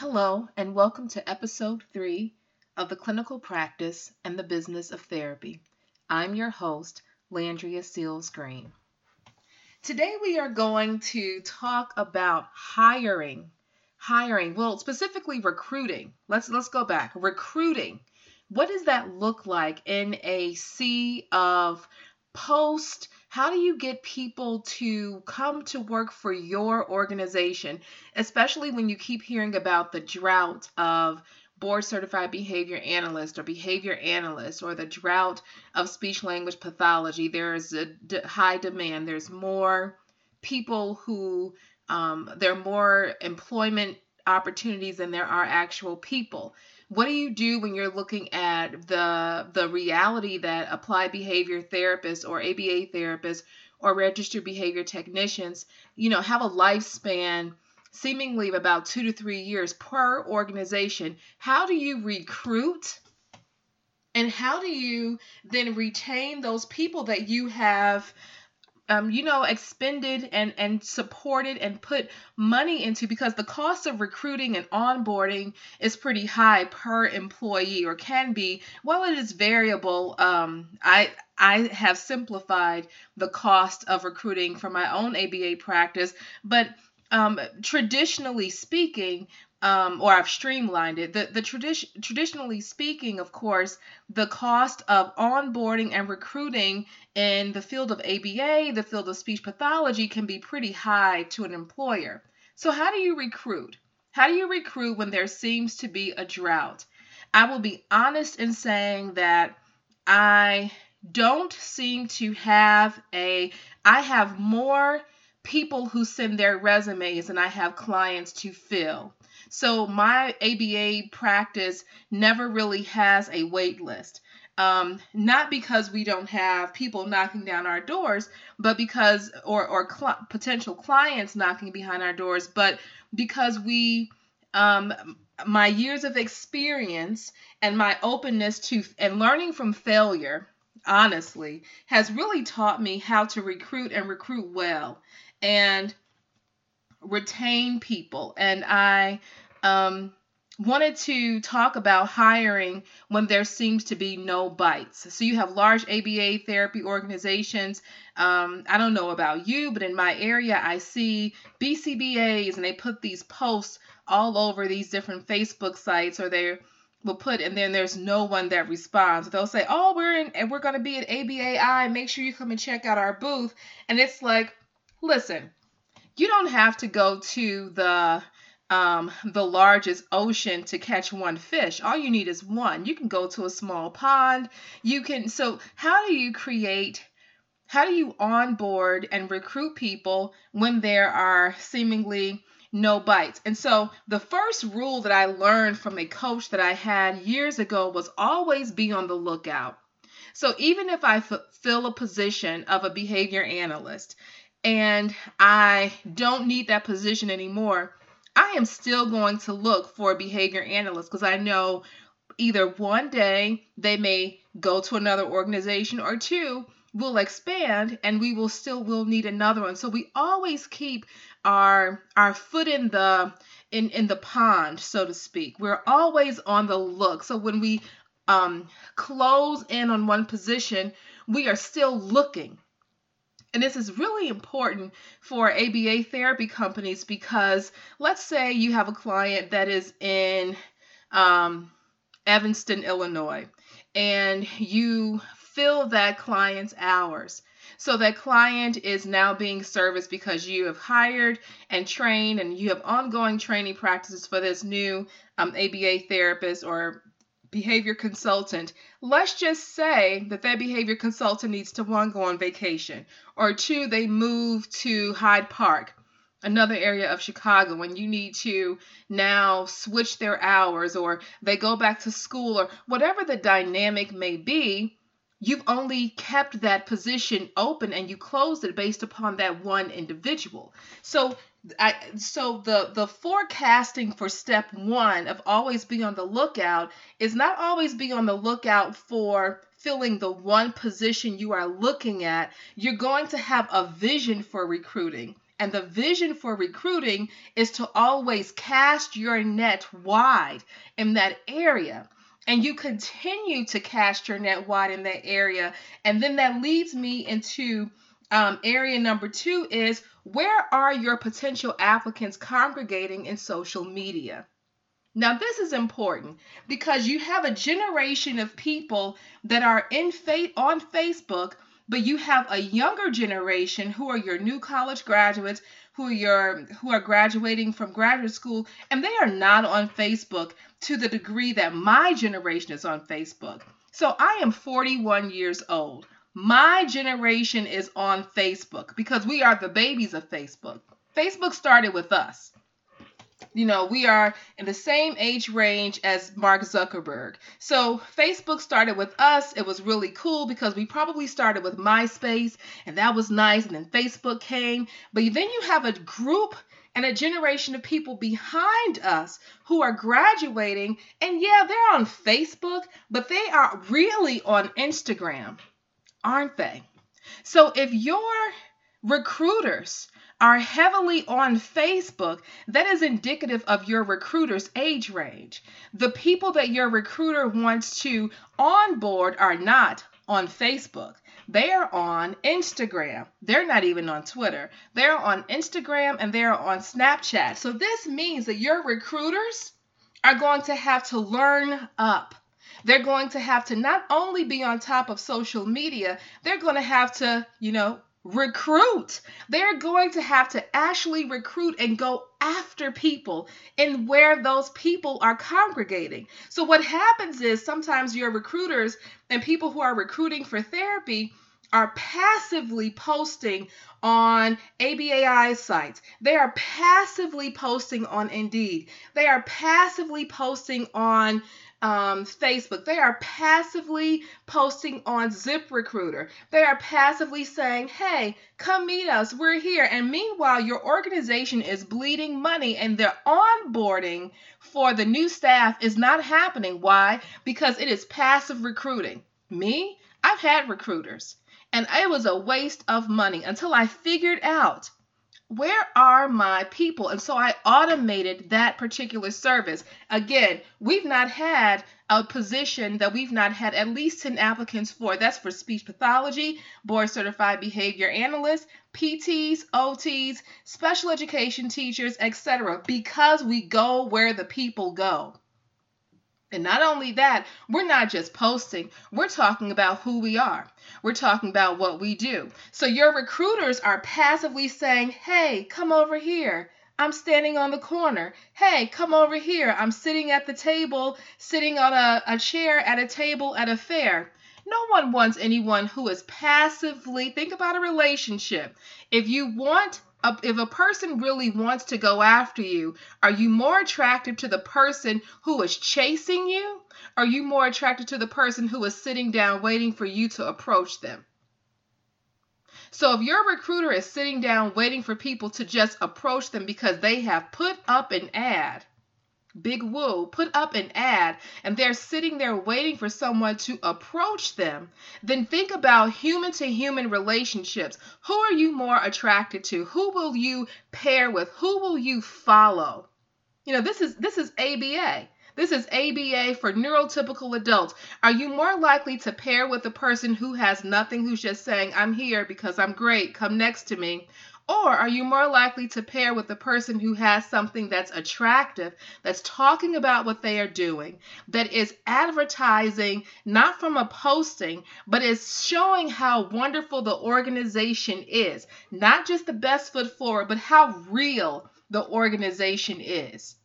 Hello, and welcome to episode three of the Clinical Practice and the Business of Therapy. I'm your host, Landria Seals Green. Today we are going to talk about hiring. Hiring, well, specifically recruiting. Let's let's go back. Recruiting. What does that look like in a sea of post how do you get people to come to work for your organization, especially when you keep hearing about the drought of board certified behavior analyst or behavior analyst or the drought of speech language pathology? There's a d- high demand. There's more people who, um, there are more employment opportunities than there are actual people what do you do when you're looking at the the reality that applied behavior therapists or ABA therapists or registered behavior technicians, you know, have a lifespan seemingly of about 2 to 3 years per organization. How do you recruit and how do you then retain those people that you have um, you know, expended and, and supported and put money into because the cost of recruiting and onboarding is pretty high per employee or can be. While it is variable, um, I I have simplified the cost of recruiting for my own ABA practice, but um, traditionally speaking, um, or I've streamlined it. The the tradition traditionally speaking, of course, the cost of onboarding and recruiting in the field of ABA, the field of speech pathology, can be pretty high to an employer. So how do you recruit? How do you recruit when there seems to be a drought? I will be honest in saying that I don't seem to have a I have more people who send their resumes than I have clients to fill. So my ABA practice never really has a wait list. Um, not because we don't have people knocking down our doors, but because, or, or cl- potential clients knocking behind our doors, but because we, um, my years of experience and my openness to and learning from failure, honestly, has really taught me how to recruit and recruit well and retain people. And I um, wanted to talk about hiring when there seems to be no bites. So you have large ABA therapy organizations. Um, I don't know about you, but in my area, I see BCBAs and they put these posts all over these different Facebook sites or they will put and then there's no one that responds. They'll say, "Oh, we're in and we're going to be at ABAI. Make sure you come and check out our booth." And it's like, listen, you don't have to go to the um, the largest ocean to catch one fish. All you need is one. You can go to a small pond. You can. So, how do you create? How do you onboard and recruit people when there are seemingly no bites? And so, the first rule that I learned from a coach that I had years ago was always be on the lookout. So, even if I fill a position of a behavior analyst and I don't need that position anymore, I am still going to look for a behavior analyst because I know either one day they may go to another organization or two will expand and we will still will need another one. So we always keep our our foot in the in in the pond, so to speak. We're always on the look. So when we um close in on one position, we are still looking and this is really important for ABA therapy companies because let's say you have a client that is in um, Evanston, Illinois, and you fill that client's hours. So that client is now being serviced because you have hired and trained and you have ongoing training practices for this new um, ABA therapist or behavior consultant, let's just say that that behavior consultant needs to one go on vacation or two they move to Hyde Park, another area of Chicago and you need to now switch their hours or they go back to school or whatever the dynamic may be, you've only kept that position open and you closed it based upon that one individual. So I, so the the forecasting for step one of always be on the lookout is not always be on the lookout for filling the one position you are looking at. You're going to have a vision for recruiting and the vision for recruiting is to always cast your net wide in that area. And you continue to cast your net wide in that area. And then that leads me into um, area number two is where are your potential applicants congregating in social media? Now, this is important because you have a generation of people that are in faith on Facebook, but you have a younger generation who are your new college graduates, who are your who are graduating from graduate school, and they are not on Facebook to the degree that my generation is on Facebook. So I am 41 years old. My generation is on Facebook because we are the babies of Facebook. Facebook started with us you know, we are in the same age range as Mark Zuckerberg. So Facebook started with us. It was really cool because we probably started with MySpace and that was nice. And then Facebook came. But then you have a group and a generation of people behind us who are graduating. And yeah, they're on Facebook, but they are really on Instagram, aren't they? So if your recruiters are heavily on Facebook, that is indicative of your recruiter's age range. The people that your recruiter wants to onboard are not on Facebook. They're on Instagram. They're not even on Twitter. They're on Instagram and they're on Snapchat. So this means that your recruiters are going to have to learn up. They're going to have to not only be on top of social media, they're going to have to, you know, recruit. They're going to have to actually recruit and go after people and where those people are congregating. So, what happens is sometimes your recruiters and people who are recruiting for therapy are passively posting on ABAI sites. They are passively posting on Indeed. They are passively posting on um, Facebook. They are passively posting on ZipRecruiter. They are passively saying, hey, come meet us. We're here. And meanwhile, your organization is bleeding money and their onboarding for the new staff is not happening. Why? Because it is passive recruiting. Me, I've had recruiters and it was a waste of money until I figured out where are my people? And so I automated that particular service. Again, we've not had a position that we've not had at least 10 applicants for. That's for speech pathology, board certified behavior analysts, PTs, OTs, special education teachers, etc. because we go where the people go. And not only that, we're not just posting, we're talking about who we are. We're talking about what we do. So your recruiters are passively saying, hey, come over here. I'm standing on the corner. Hey, come over here. I'm sitting at the table, sitting on a, a chair at a table at a fair. No one wants anyone who is passively, think about a relationship. If you want if a person really wants to go after you, are you more attractive to the person who is chasing you? Are you more attracted to the person who is sitting down waiting for you to approach them? So if your recruiter is sitting down waiting for people to just approach them because they have put up an ad, Big Woo put up an ad and they're sitting there waiting for someone to approach them, then think about human to human relationships. Who are you more attracted to? Who will you pair with? Who will you follow? You know, this is this is ABA. This is ABA for neurotypical adults. Are you more likely to pair with a person who has nothing, who's just saying, I'm here because I'm great, come next to me? Or are you more likely to pair with the person who has something that's attractive, that's talking about what they are doing, that is advertising not from a posting, but is showing how wonderful the organization is? Not just the best foot forward, but how real the organization is.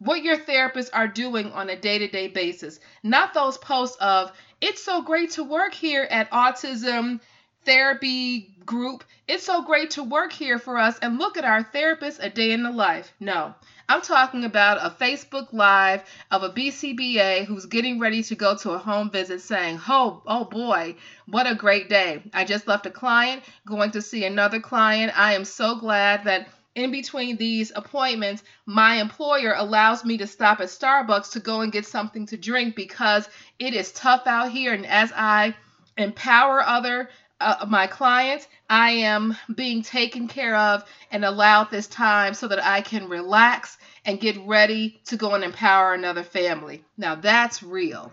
What your therapists are doing on a day to day basis, not those posts of, it's so great to work here at Autism therapy group. It's so great to work here for us and look at our therapist a day in the life. No, I'm talking about a Facebook Live of a BCBA who's getting ready to go to a home visit saying, Oh, oh boy, what a great day. I just left a client, going to see another client. I am so glad that in between these appointments, my employer allows me to stop at Starbucks to go and get something to drink because it is tough out here. And as I empower other uh, my clients, I am being taken care of and allowed this time so that I can relax and get ready to go and empower another family. Now that's real.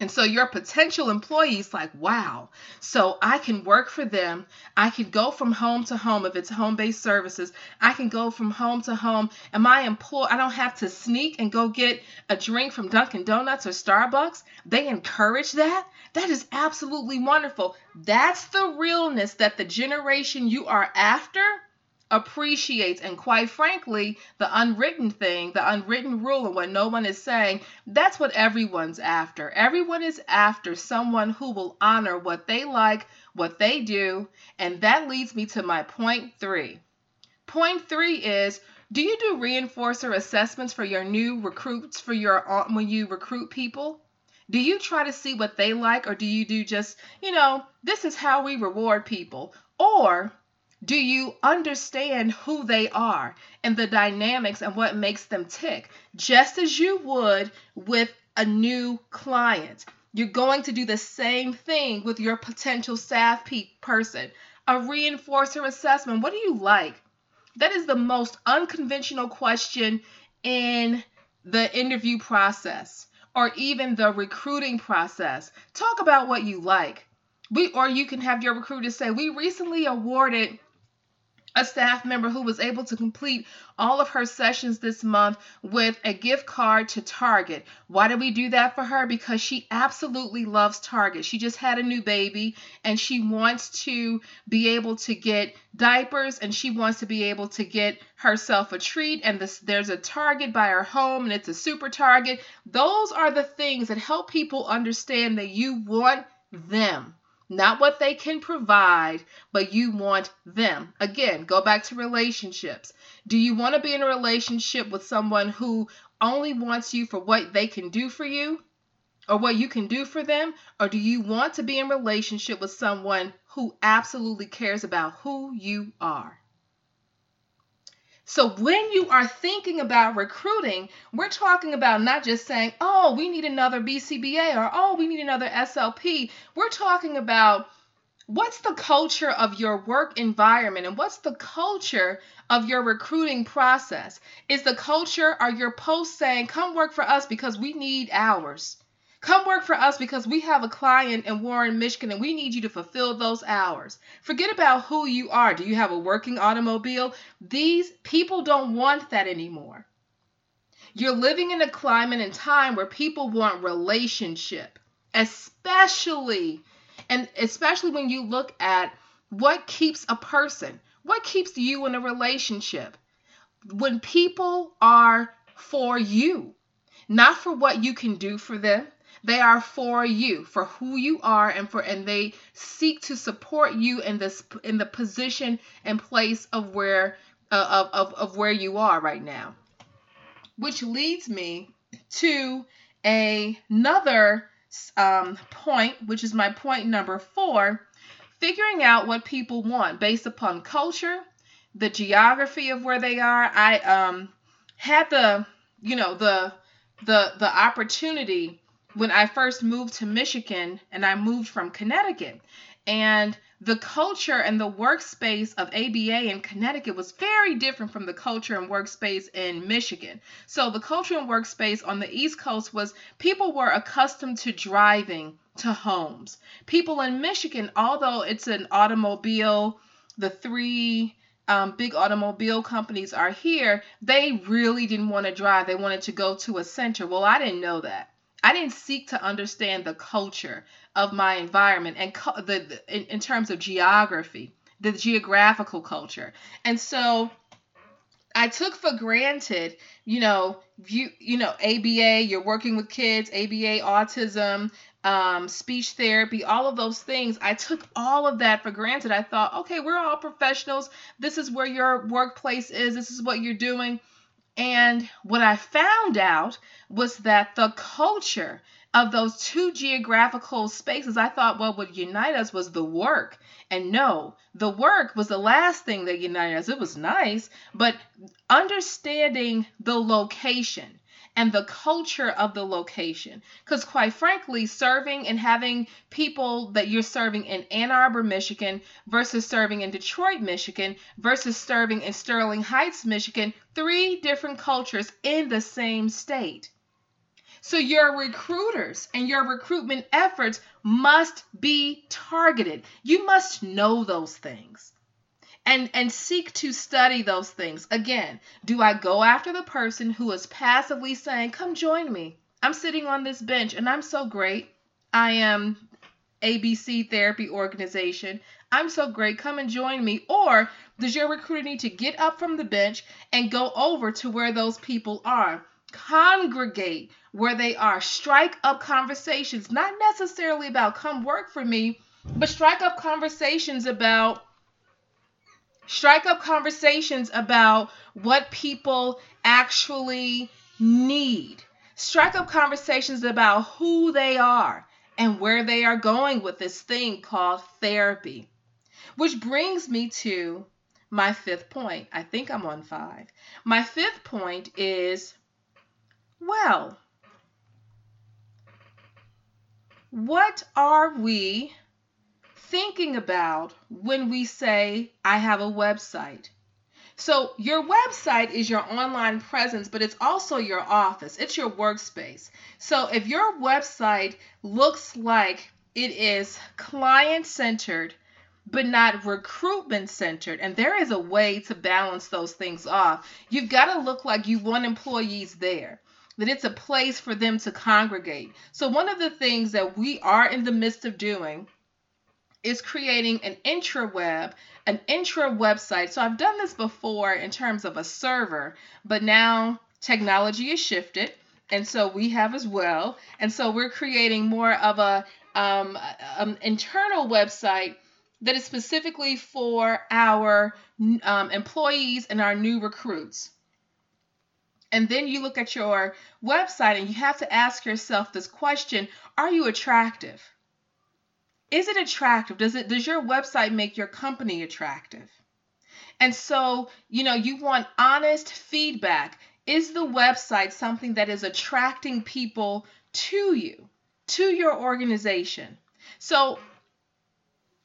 And so your potential employees like, wow, so I can work for them. I can go from home to home if it's home-based services. I can go from home to home and my employee, I don't have to sneak and go get a drink from Dunkin' Donuts or Starbucks. They encourage that. That is absolutely wonderful. That's the realness that the generation you are after appreciates and quite frankly the unwritten thing the unwritten rule and what no one is saying that's what everyone's after. Everyone is after someone who will honor what they like what they do and that leads me to my point three. Point three is do you do reinforcer assessments for your new recruits for your uh, when you recruit people? Do you try to see what they like or do you do just you know this is how we reward people? Or do you understand who they are and the dynamics and what makes them tick? Just as you would with a new client. You're going to do the same thing with your potential staff pe- person. A reinforcer assessment. What do you like? That is the most unconventional question in the interview process or even the recruiting process. Talk about what you like. We or you can have your recruiter say, "We recently awarded a staff member who was able to complete all of her sessions this month with a gift card to Target. Why did we do that for her? Because she absolutely loves Target. She just had a new baby and she wants to be able to get diapers and she wants to be able to get herself a treat. And this, there's a Target by her home and it's a super Target. Those are the things that help people understand that you want them not what they can provide, but you want them. Again, go back to relationships. Do you want to be in a relationship with someone who only wants you for what they can do for you or what you can do for them? Or do you want to be in relationship with someone who absolutely cares about who you are? So when you are thinking about recruiting, we're talking about not just saying, oh, we need another BCBA or oh, we need another SLP. We're talking about what's the culture of your work environment and what's the culture of your recruiting process? Is the culture, are your posts saying, come work for us because we need hours? Come work for us because we have a client in Warren, Michigan, and we need you to fulfill those hours. Forget about who you are. Do you have a working automobile? These people don't want that anymore. You're living in a climate and time where people want relationship, especially and especially when you look at what keeps a person, what keeps you in a relationship. When people are for you, not for what you can do for them, they are for you, for who you are, and for and they seek to support you in this in the position and place of where uh, of, of of where you are right now. Which leads me to a, another um, point, which is my point number four, figuring out what people want based upon culture, the geography of where they are. I um had the you know the the the opportunity when I first moved to Michigan and I moved from Connecticut. And the culture and the workspace of ABA in Connecticut was very different from the culture and workspace in Michigan. So, the culture and workspace on the East Coast was people were accustomed to driving to homes. People in Michigan, although it's an automobile, the three um, big automobile companies are here, they really didn't want to drive. They wanted to go to a center. Well, I didn't know that. I didn't seek to understand the culture of my environment and co- the, the in, in terms of geography, the geographical culture. And so I took for granted, you know, you you know, ABA, you're working with kids, ABA, autism, um, speech therapy, all of those things. I took all of that for granted. I thought, okay, we're all professionals. This is where your workplace is. This is what you're doing. And what I found out was that the culture of those two geographical spaces, I thought what would unite us was the work. And no, the work was the last thing that united us. It was nice, but understanding the location and the culture of the location. Because, quite frankly, serving and having people that you're serving in Ann Arbor, Michigan, versus serving in Detroit, Michigan, versus serving in Sterling Heights, Michigan, three different cultures in the same state. So, your recruiters and your recruitment efforts must be targeted. You must know those things and and seek to study those things. Again, do I go after the person who is passively saying, "Come join me. I'm sitting on this bench and I'm so great. I am ABC therapy organization. I'm so great. Come and join me." Or does your recruiter need to get up from the bench and go over to where those people are? Congregate where they are. Strike up conversations, not necessarily about come work for me, but strike up conversations about strike up conversations about what people actually need. Strike up conversations about who they are and where they are going with this thing called therapy. Which brings me to my fifth point. I think I'm on five. My fifth point is well, what are we thinking about when we say, I have a website. So, your website is your online presence, but it's also your office, it's your workspace. So, if your website looks like it is client centered, but not recruitment centered, and there is a way to balance those things off, you've got to look like you want employees there that it's a place for them to congregate. So, one of the things that we are in the midst of doing is creating an intraweb, an intra website. So I've done this before in terms of a server, but now technology has shifted. And so we have as well. And so we're creating more of a um, um, internal website that is specifically for our um, employees and our new recruits. And then you look at your website and you have to ask yourself this question Are you attractive? Is it attractive? Does it does your website make your company attractive? And so, you know, you want honest feedback. Is the website something that is attracting people to you, to your organization? So,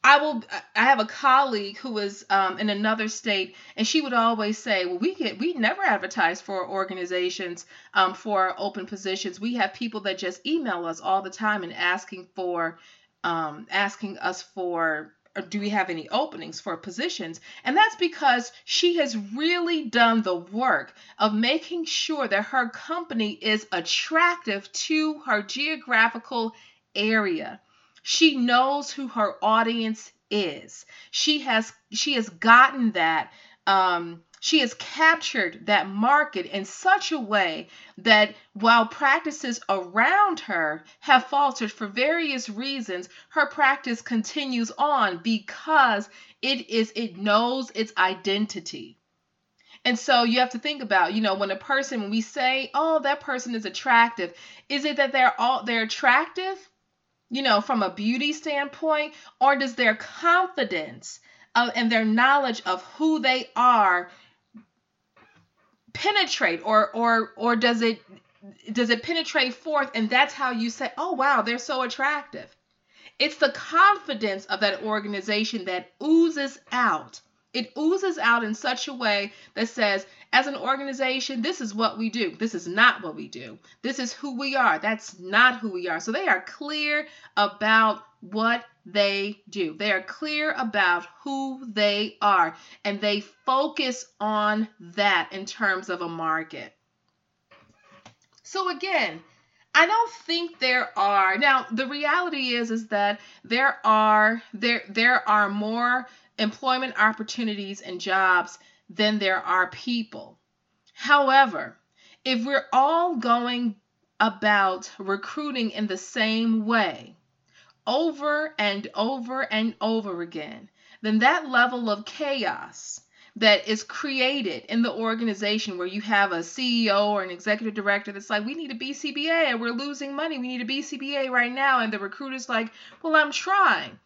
I will. I have a colleague who was um, in another state, and she would always say, "Well, we get we never advertise for organizations um, for open positions. We have people that just email us all the time and asking for um, asking us for do we have any openings for positions? And that's because she has really done the work of making sure that her company is attractive to her geographical area. She knows who her audience is. She has she has gotten that um, she has captured that market in such a way that while practices around her have faltered for various reasons, her practice continues on because it is it knows its identity. And so you have to think about, you know, when a person when we say, "Oh, that person is attractive," is it that they're all they're attractive? You know, from a beauty standpoint, or does their confidence uh, and their knowledge of who they are penetrate or or or does it does it penetrate forth? And that's how you say oh wow they're so attractive. It's the confidence of that organization that oozes out. It oozes out in such a way that says as an organization this is what we do. This is not what we do. This is who we are. That's not who we are. So they are clear about what they do. They are clear about who they are and they focus on that in terms of a market. So again, I don't think there are now the reality is is that there are there there are more employment opportunities and jobs than there are people. However, if we're all going about recruiting in the same way, over and over and over again, then that level of chaos that is created in the organization where you have a CEO or an executive director that's like, we need a BCBA and we're losing money. We need a BCBA right now. And the recruiter's like, well, I'm trying.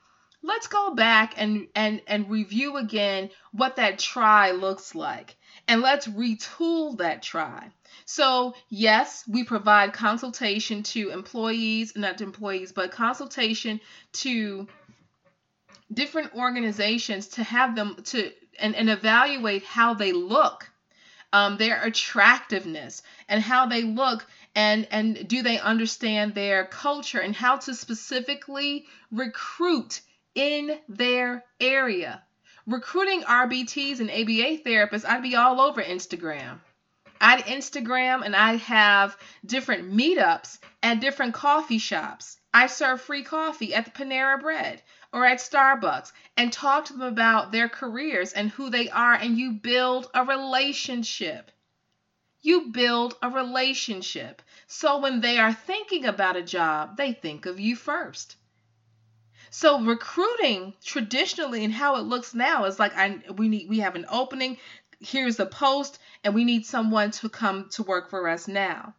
Let's go back and, and, and review again what that try looks like. And let's retool that tribe. So, yes, we provide consultation to employees, not to employees, but consultation to different organizations to have them to and, and evaluate how they look um, their attractiveness and how they look and and do they understand their culture and how to specifically recruit in their area recruiting rbts and aba therapists i'd be all over instagram i'd instagram and I'd have different meetups at different coffee shops i serve free coffee at the panera bread or at Starbucks and talk to them about their careers and who they are, and you build a relationship. You build a relationship. So when they are thinking about a job, they think of you first. So recruiting traditionally and how it looks now is like I we need we have an opening, here's a post, and we need someone to come to work for us now.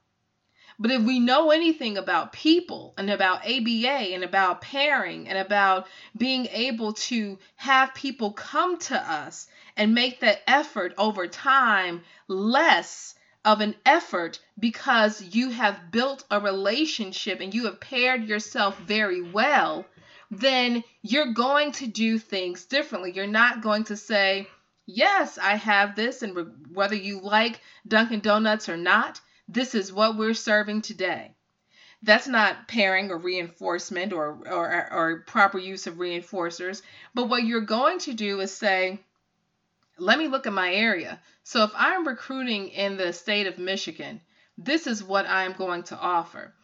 But if we know anything about people and about ABA and about pairing and about being able to have people come to us and make that effort over time less of an effort because you have built a relationship and you have paired yourself very well, then you're going to do things differently. You're not going to say, Yes, I have this, and whether you like Dunkin' Donuts or not, this is what we're serving today. That's not pairing or reinforcement or, or, or proper use of reinforcers. But what you're going to do is say, let me look at my area. So if I'm recruiting in the state of Michigan, this is what I'm going to offer.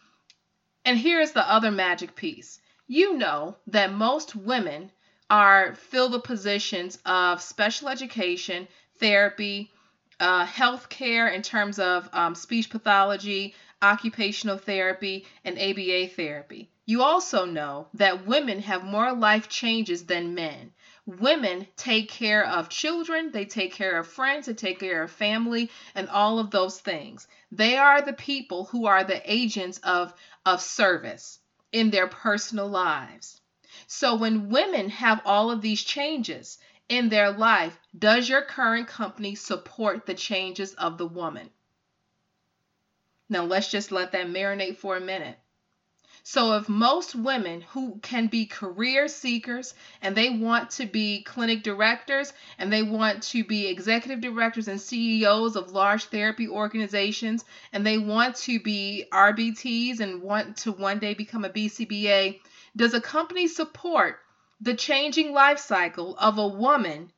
And here's the other magic piece. You know that most women are fill the positions of special education, therapy, uh, health care in terms of um, speech pathology, occupational therapy, and ABA therapy. You also know that women have more life changes than men. Women take care of children, they take care of friends, they take care of family, and all of those things. They are the people who are the agents of, of service in their personal lives. So when women have all of these changes, in their life, does your current company support the changes of the woman? Now, let's just let that marinate for a minute. So, if most women who can be career seekers and they want to be clinic directors and they want to be executive directors and CEOs of large therapy organizations and they want to be RBTs and want to one day become a BCBA, does a company support the changing life cycle of a woman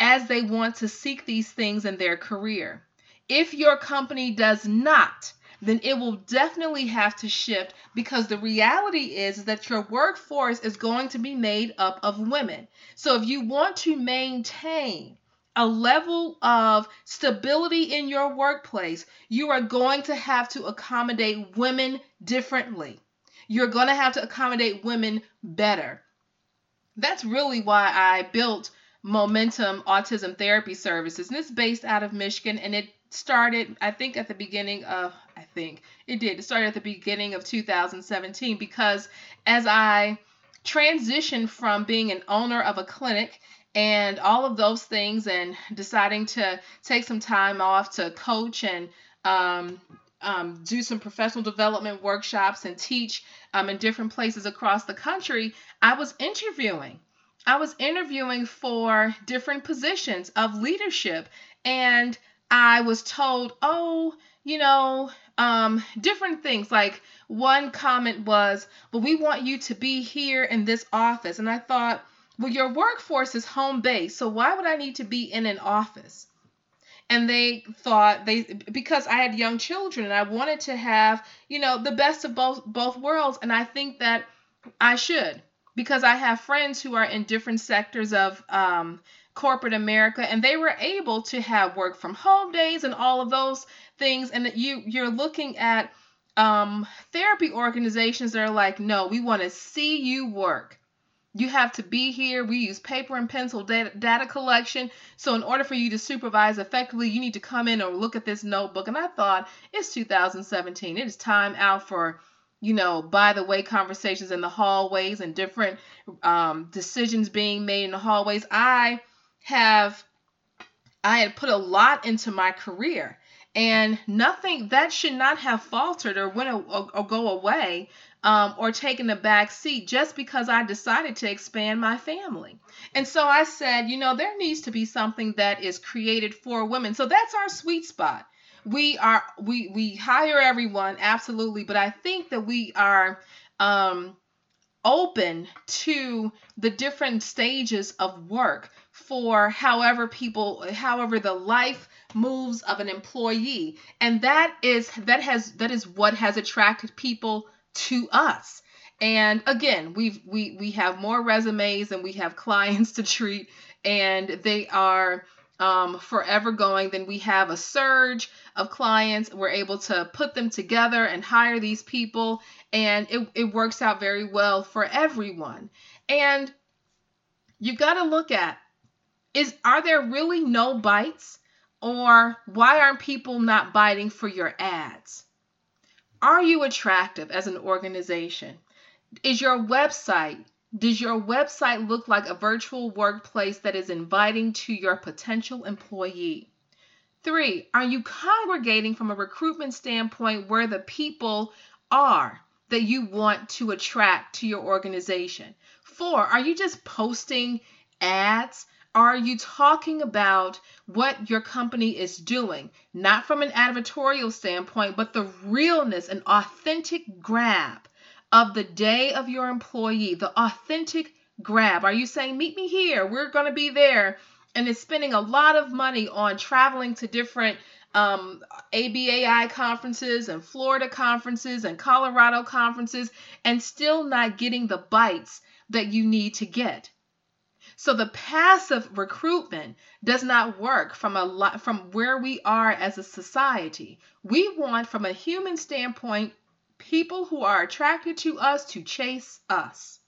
as they want to seek these things in their career. If your company does not, then it will definitely have to shift because the reality is that your workforce is going to be made up of women. So if you want to maintain a level of stability in your workplace, you are going to have to accommodate women differently. You're going to have to accommodate women better that's really why I built Momentum Autism Therapy Services. And it's based out of Michigan and it started, I think, at the beginning of, think it did, it started at the beginning of 2017 because as I transitioned from being an owner of a clinic and all of those things and deciding to take some time off to coach and um, um, do some professional development workshops and teach um, in different places across the country, I was interviewing. I was interviewing for different positions of leadership, and I was told, oh, you know, um, different things. Like one comment was, well, we want you to be here in this office. And I thought, well, your workforce is home based, so why would I need to be in an office? and they thought they because I had young children and I wanted to have you know the best of both both worlds and I think that I should because I have friends who are in different sectors of um, corporate America and they were able to have work from home days and all of those things and you you're looking at um, therapy organizations that are like no we want to see you work you have to be here. We use paper and pencil data, data, collection. So, in order for you to supervise effectively, you need to come in or look at this notebook. And I thought it's 2017. It is time out for, you know, by the way, conversations in the hallways and different um, decisions being made in the hallways. I have I had put a lot into my career and nothing that should not have faltered or went or, or go away um, or taken a back seat just because I decided to expand my family. And so I said, you know, there needs to be something that is created for women. So that's our sweet spot. We are we we hire everyone absolutely, but I think that we are um, open to the different stages of work for however people however the life moves of an employee. And that is that has that is what has attracted people to us. And again we've we we have more resumes and we have clients to treat and they are um, forever going. Then we have a surge of clients. We're able to put them together and hire these people and it, it works out very well for everyone. And you've got to look at is are there really no bites or why aren't people not biting for your ads? Are you attractive as an organization? Is your website does your website look like a virtual workplace that is inviting to your potential employee? Three, are you congregating from a recruitment standpoint where the people are that you want to attract to your organization? Four, are you just posting ads are you talking about what your company is doing? Not from an advertorial standpoint, but the realness and authentic grab of the day of your employee, the authentic grab. Are you saying, meet me here? We're going to be there. And it's spending a lot of money on traveling to different um, ABAI conferences and Florida conferences and Colorado conferences and still not getting the bites that you need to get. So the passive recruitment does not work from a lot from where we are as a society. We want from a human standpoint people who are attracted to us to chase us.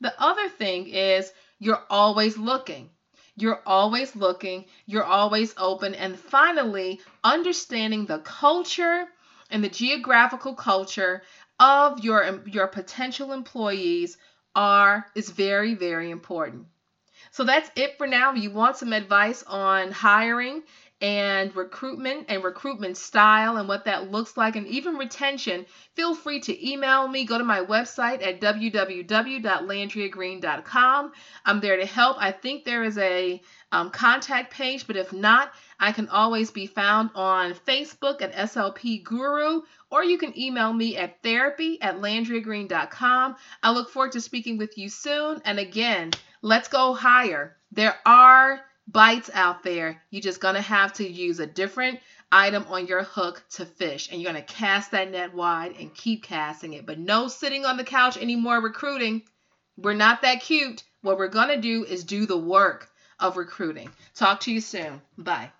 The other thing is you're always looking. You're always looking, you're always open and finally understanding the culture and the geographical culture of your your potential employees are is very, very important. So that's it for now. If you want some advice on hiring and recruitment and recruitment style and what that looks like and even retention, feel free to email me. Go to my website at www.landriagreen.com. I'm there to help. I think there is a um, contact page, but if not, I can always be found on Facebook at SLP Guru, or you can email me at therapy at landriagreen.com. I look forward to speaking with you soon. And again, let's go higher. There are bites out there. You're just going to have to use a different item on your hook to fish. And you're going to cast that net wide and keep casting it. But no sitting on the couch anymore recruiting. We're not that cute. What we're going to do is do the work of recruiting. Talk to you soon. Bye.